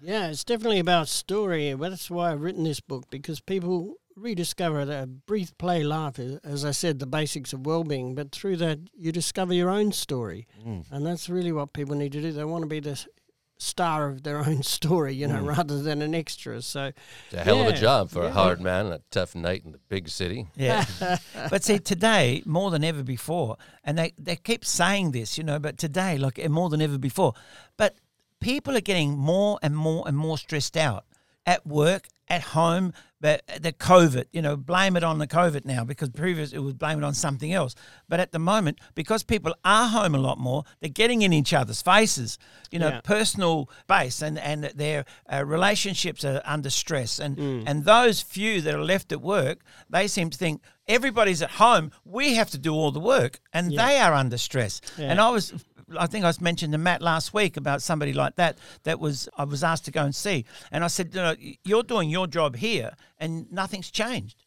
Yeah, it's definitely about story. Well, that's why I've written this book because people rediscover that breathe, play, laugh. is, As I said, the basics of well-being. But through that, you discover your own story, Mm. and that's really what people need to do. They want to be the s- star of their own story, you know, Mm. rather than an extra. So It's a hell of a job for a hard man on a tough night in the big city. Yeah. but see, today, more than ever before, and they, they keep saying this, you know, but today, like eh, more than ever before, but people are getting more and more and more stressed out at work, at home, but the COVID, you know, blame it on the COVID now because previous it was blame it on something else. But at the moment, because people are home a lot more, they're getting in each other's faces, you know, Yeah. personal base and, and their uh, relationships are under stress. And, Mm. and those few that are left at work, they seem to think everybody's at home, we have to do all the work. And Yeah. they are under stress. Yeah. And I was I think I was mentioned to Matt last week about somebody like that that was I was asked to go and see. And I said, you know, you're doing your job here and nothing's changed.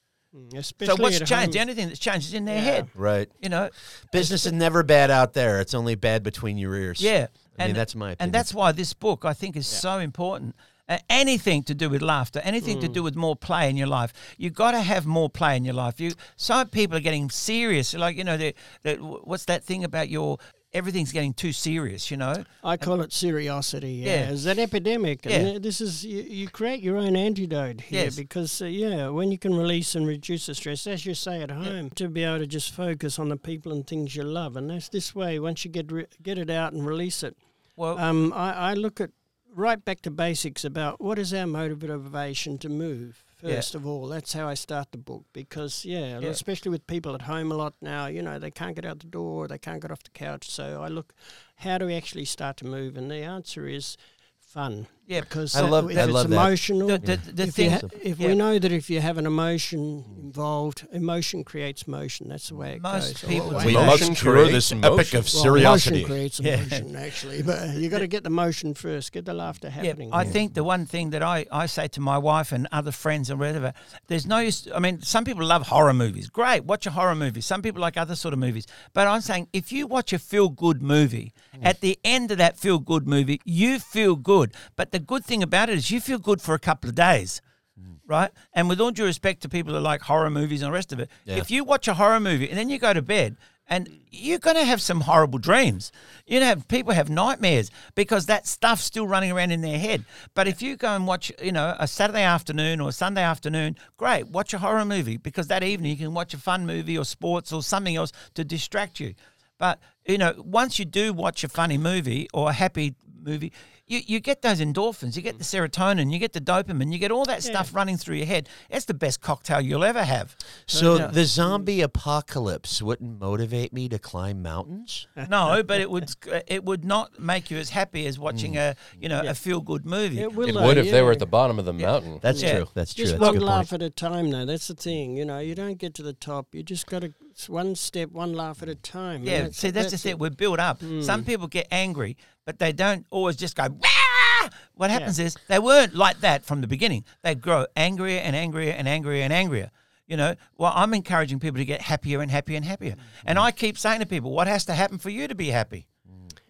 especially so what's changed? home. The only thing that's changed is in their Yeah. head. Right. You know, Business is never bad out there. It's only bad between your ears. Yeah, I mean, that's my opinion. And that's why this book I think is so important. Uh, anything to do with laughter, anything to Mm. do with more play in your life, You've got to have more play in your life. You some people are getting serious, like you know, they they- what's that thing about your everything's getting too serious, you know. I call it seriosity. Yeah, Yeah. it's an epidemic. Yeah. this is you, you create your own antidote here Yes. because uh, yeah, when you can release and reduce the stress, as you say at home, to be able to just focus on the people and things you love, and that's this way. Once you get re- get it out and release it, Well, um, I, I look at right back to basics about what is our motivation to move. First yeah. of all. That's how I start the book because, yeah, yeah, especially with people at home a lot now, you know, they can't get out the door, they can't get off the couch. So I look, how do we actually start to move? And the answer is fun. Yeah, because I love, if I it's love emotional, the, the, the if, thing, ha- if yeah. we know that if you have an emotion involved, emotion creates motion. That's the way it Most goes. People we must cure this epic of well, curiosity. Motion creates emotion, yeah. actually, but you got to get the motion first. Get the laughter happening. Yeah, I think the one thing that I, I say to my wife and other friends and whatever, there's no use. I mean, some people love horror movies. Great, watch a horror movie. Some people like other sort of movies. But I'm saying if you watch a feel good movie, mm. at the end of that feel good movie, you feel good. But the good thing about it is you feel good for a couple of days. Mm. Right, and with all due respect to people who like horror movies and the rest of it, yeah. if you watch a horror movie and then you go to bed and you're going to have some horrible dreams. You know, people have nightmares because that stuff's still running around in their head. But if you go and watch, you know, a Saturday afternoon or a Sunday afternoon, great, watch a horror movie because that evening you can watch a fun movie or sports or something else to distract you. But you know, once you do watch a funny movie or a happy movie, you, you get those endorphins, you get the serotonin, you get the dopamine, you get all that yeah. stuff running through your head. It's the best cocktail you'll ever have. So yeah. the zombie apocalypse wouldn't motivate me to climb mountains? no, but it would it would not make you as happy as watching mm. a you know yeah. a feel good movie. It, will, it would if they were at the bottom of the mountain. That's true. That's true. Just That's one laugh point. at a time, though. That's the thing. You know, you don't get to the top. You just got to one step, one laugh at a time. Yeah. That's, see, that's, that's just it. We're built up. Mm. Some people get angry, but they don't always just go. Wah! What happens yeah. is they weren't like that from the beginning. They grow angrier and angrier and angrier and angrier. You know, well, I'm encouraging people to get happier and happier and happier. Mm. And I keep saying to people, what has to happen for you to be happy?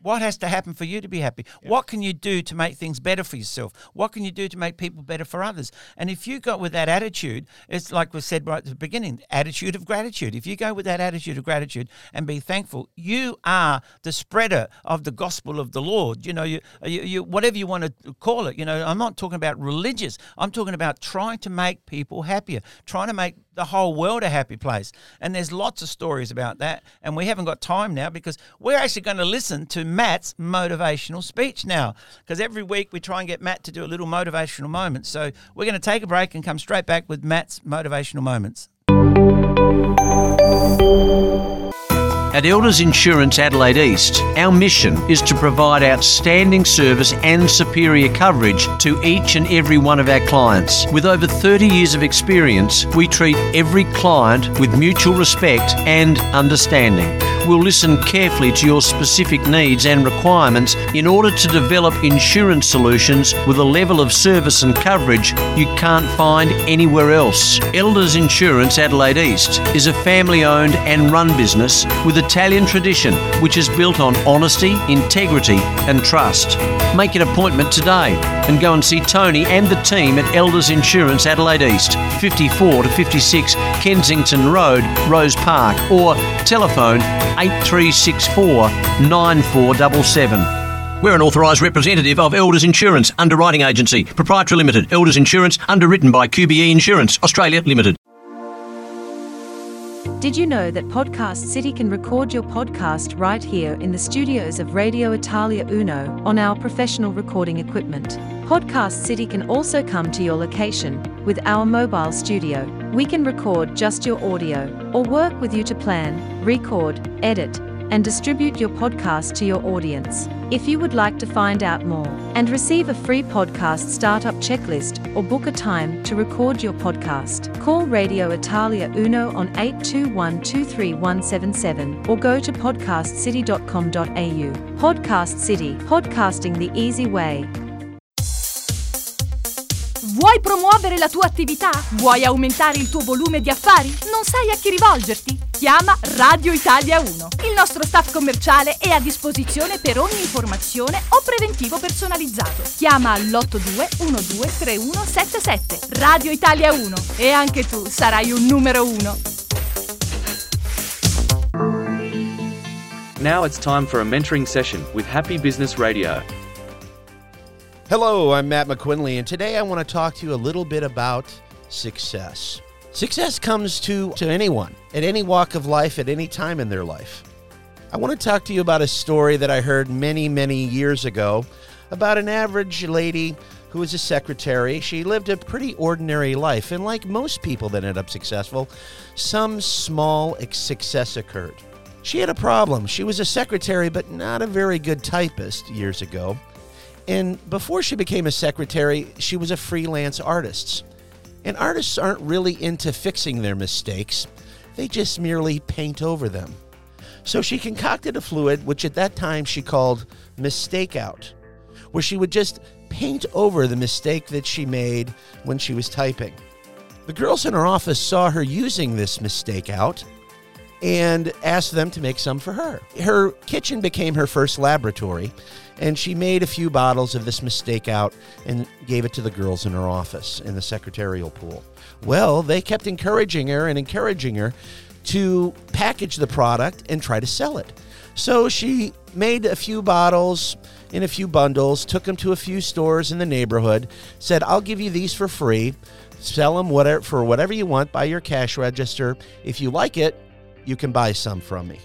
What has to happen for you to be happy? What can you do to make things better for yourself? What can you do to make people better for others? And if you go with that attitude, it's like we said right at the beginning attitude of gratitude. If you go with that attitude of gratitude and be thankful, you are the spreader of the gospel of the Lord. You know, you, you, you whatever you want to call it. You know, I'm not talking about religious, I'm talking about trying to make people happier, trying to make the whole world a happy place. And there's lots of stories about that. And we haven't got time now because we're actually going to listen to Matt's motivational speech now. Because every week we try and get Matt to do a little motivational moment. So we're going to take a break and come straight back with Matt's motivational moments. At Elders Insurance Adelaide East, our mission is to provide outstanding service and superior coverage to each and every one of our clients. With over 30 years of experience, we treat every client with mutual respect and understanding. We'll listen carefully to your specific needs and requirements in order to develop insurance solutions with a level of service and coverage you can't find anywhere else. Elders Insurance Adelaide East is a family owned and run business with Italian tradition, which is built on honesty, integrity, and trust. Make an appointment today and go and see Tony and the team at Elders Insurance Adelaide East, 54 to 56 Kensington Road, Rose Park, or telephone 8364 9477. We're an authorised representative of Elders Insurance Underwriting Agency, Proprietary Limited, Elders Insurance, underwritten by QBE Insurance, Australia Limited. Did you know that Podcast City can record your podcast right here in the studios of Radio Italia Uno on our professional recording equipment? Podcast City can also come to your location with our mobile studio. We can record just your audio or work with you to plan, record, edit, and distribute your podcast to your audience. If you would like to find out more and receive a free podcast startup checklist or book a time to record your podcast, call Radio Italia Uno on 821 23177 or go to podcastcity.com.au. Podcast City, podcasting the easy way. Vuoi promuovere la tua attività? Vuoi aumentare il tuo volume di affari? Non sai a chi rivolgerti? Chiama Radio Italia 1. Il nostro staff commerciale è a disposizione per ogni informazione o preventivo personalizzato. Chiama all'82 123177. Radio Italia 1 e anche tu sarai un numero 1. Now it's time for a mentoring session with Happy Business Radio. Hello, I'm Matt McQuinley, and today I want to talk to you a little bit about success. Success comes to, to anyone at any walk of life at any time in their life. I want to talk to you about a story that I heard many, many years ago about an average lady who was a secretary. She lived a pretty ordinary life, and like most people that end up successful, some small success occurred. She had a problem. She was a secretary, but not a very good typist years ago. And before she became a secretary, she was a freelance artist. And artists aren't really into fixing their mistakes, they just merely paint over them. So she concocted a fluid, which at that time she called Mistake Out, where she would just paint over the mistake that she made when she was typing. The girls in her office saw her using this mistake out and asked them to make some for her. Her kitchen became her first laboratory, and she made a few bottles of this mistake out and gave it to the girls in her office in the secretarial pool. Well, they kept encouraging her and encouraging her to package the product and try to sell it. So she made a few bottles in a few bundles, took them to a few stores in the neighborhood, said, I'll give you these for free. Sell them whatever, for whatever you want by your cash register. If you like it, you can buy some from me.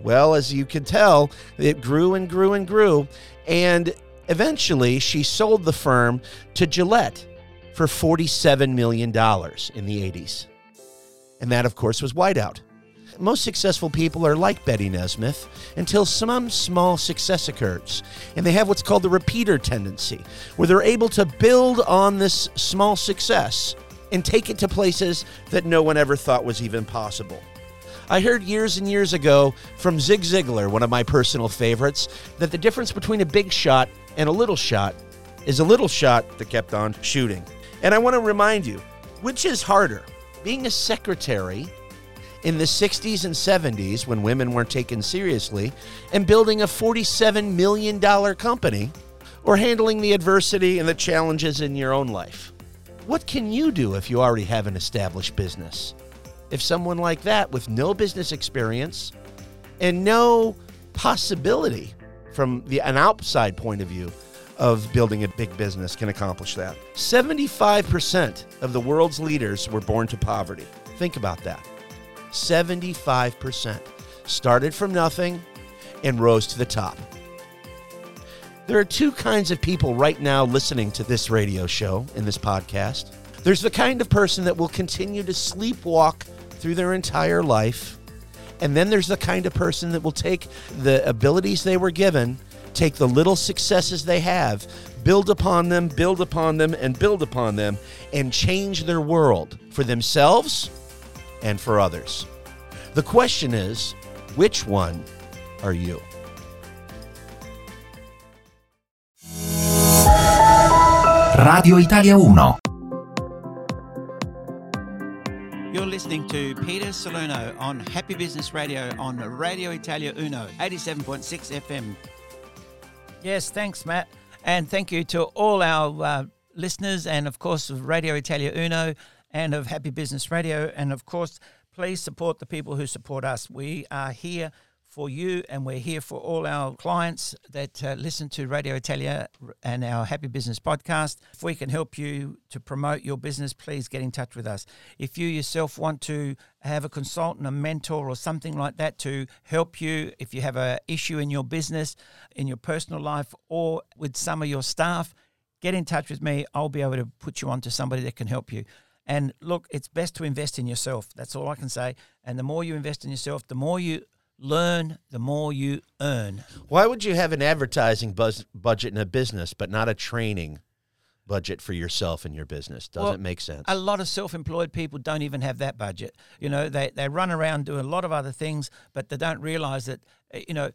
Well, as you can tell, it grew and grew and grew. And eventually, she sold the firm to Gillette for $47 million in the 80s. And that, of course, was Whiteout. Most successful people are like Bette Nesmith until some small success occurs. And they have what's called the repeater tendency, where they're able to build on this small success and take it to places that no one ever thought was even possible. I heard years and years ago from Zig Ziglar, one of my personal favorites, that the difference between a big shot and a little shot is a little shot that kept on shooting. And I want to remind you which is harder, being a secretary in the 60s and 70s when women weren't taken seriously and building a $47 million company or handling the adversity and the challenges in your own life? What can you do if you already have an established business? If someone like that with no business experience and no possibility from the an outside point of view of building a big business can accomplish that. 75% of the world's leaders were born to poverty. Think about that. 75% started from nothing and rose to the top. There are two kinds of people right now listening to this radio show and this podcast. There's the kind of person that will continue to sleepwalk through their entire life. And then there's the kind of person that will take the abilities they were given, take the little successes they have, build upon them, build upon them, and build upon them, and change their world for themselves and for others. The question is which one are you? Radio Italia 1 listening to Peter Salerno on Happy Business Radio on Radio Italia Uno, 87.6 FM. Yes, thanks, Matt. And thank you to all our uh, listeners and, of course, of Radio Italia Uno and of Happy Business Radio. And, of course, please support the people who support us. We are here for you, and we're here for all our clients that uh, listen to Radio Italia and our Happy Business podcast. If we can help you to promote your business, please get in touch with us. If you yourself want to have a consultant, a mentor, or something like that to help you, if you have an issue in your business, in your personal life, or with some of your staff, get in touch with me. I'll be able to put you on to somebody that can help you. And look, it's best to invest in yourself. That's all I can say. And the more you invest in yourself, the more you learn, the more you earn. Why would you have an advertising buzz, budget in a business, but not a training budget for yourself and your business? Doesn't well, make sense. A lot of self-employed people don't even have that budget. You know, they they run around doing a lot of other things, but they don't realize that eh, you know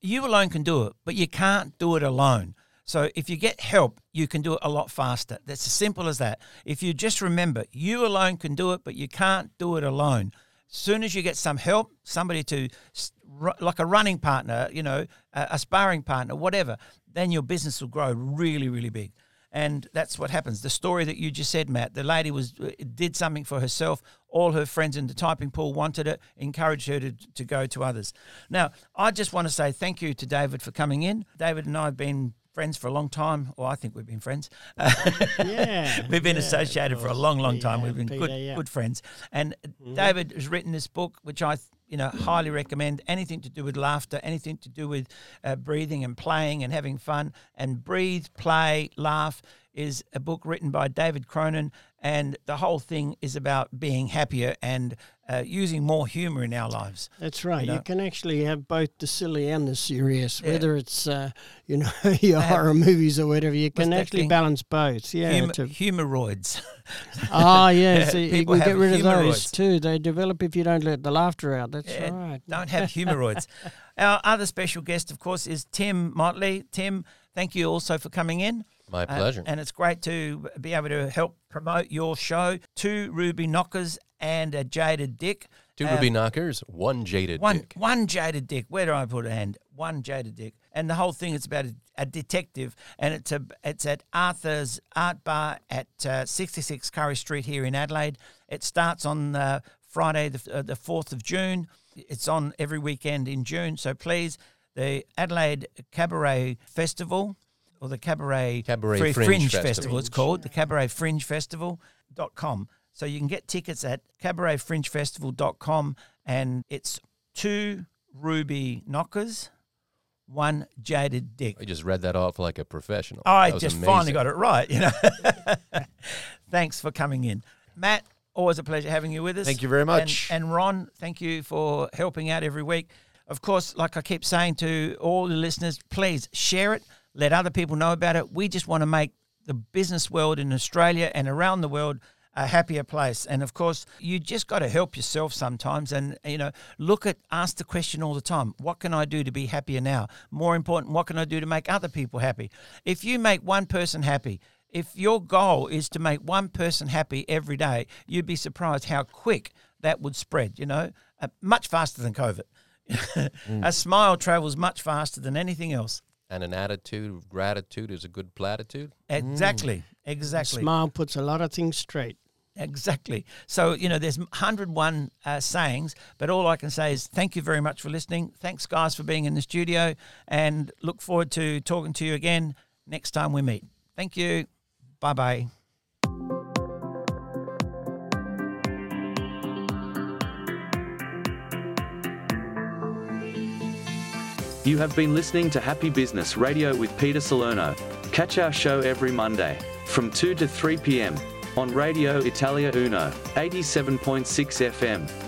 you alone can do it, but you can't do it alone. So if you get help, you can do it a lot faster. That's as simple as that. If you just remember, you alone can do it, but you can't do it alone soon as you get some help, somebody to like a running partner, you know, a, sparring partner, whatever, then your business will grow really, really big. And that's what happens. The story that you just said, Matt, the lady was uh, did something for herself. All her friends in the typing pool wanted it, encouraged her to, to go to others. Now, I just want to say thank you to David for coming in. David and I have been friends for a long time. Well, I think we've been friends. yeah, we've been yeah, associated for a long, long time. we've been Peter, good, yeah. good friends. And mm-hmm. David has written this book, which I you know, highly recommend anything to do with laughter, anything to do with uh, breathing and playing and having fun. And Breathe, Play, Laugh is a book written by David Cronin, and the whole thing is about being happier and uh, using more humor in our lives. That's right. You, know? you, can actually have both the silly and the serious, yeah. whether it's uh, you know your horror movies or whatever. You can actually balance both. Yeah, humor, humoroids. ah, yeah. So you can get rid of those too. They develop if you don't let the laughter out. That's yeah, right. Don't have humoroids. Our other special guest, of course, is Tim Motley. Tim, thank you also for coming in. My uh, pleasure. Uh, and it's great to be able to help promote your show. Two Ruby Knockers and a Jaded Dick. Two Ruby um, Knockers, one Jaded one, Dick. One Jaded Dick. Where do I put a hand? One Jaded Dick. And the whole thing is about a, a detective, and it's a it's at Arthur's Art Bar at uh, 66 Currie Street here in Adelaide. It starts on uh, Friday, the, uh, the 4th of June. It's on every weekend in June. So please, the Adelaide Cabaret Festival or the Cabaret, Cabaret Fringe, Fringe Festival. Festival. It's called the Cabaret Fringe Festival.com. So you can get tickets at Cabaret Fringe cabaretfringefestival.com and it's two ruby knockers, one jaded dick. I just read that off like a professional. I just amazing. finally got it right, you know. Thanks for coming in. Matt, always a pleasure having you with us. Thank you very much. And, and Ron, thank you for helping out every week. Of course, like I keep saying to all the listeners, please share it let other people know about it. We just want to make the business world in Australia and around the world a happier place. And of course, you just got to help yourself sometimes and, you know, look at, ask the question all the time what can I do to be happier now? More important, what can I do to make other people happy? If you make one person happy, if your goal is to make one person happy every day, you'd be surprised how quick that would spread, you know, uh, much faster than COVID. mm. A smile travels much faster than anything else. And an attitude of gratitude is a good platitude. Exactly. Mm. Exactly. A smile puts a lot of things straight. Exactly. So, you know, there's 101 uh, sayings, but all I can say is thank you very much for listening. Thanks, guys, for being in the studio, and look forward to talking to you again next time we meet. Thank you. Bye bye. You have been listening to Happy Business Radio with Peter Salerno. Catch our show every Monday from 2 to 3 p.m. on Radio Italia Uno, 87.6 FM.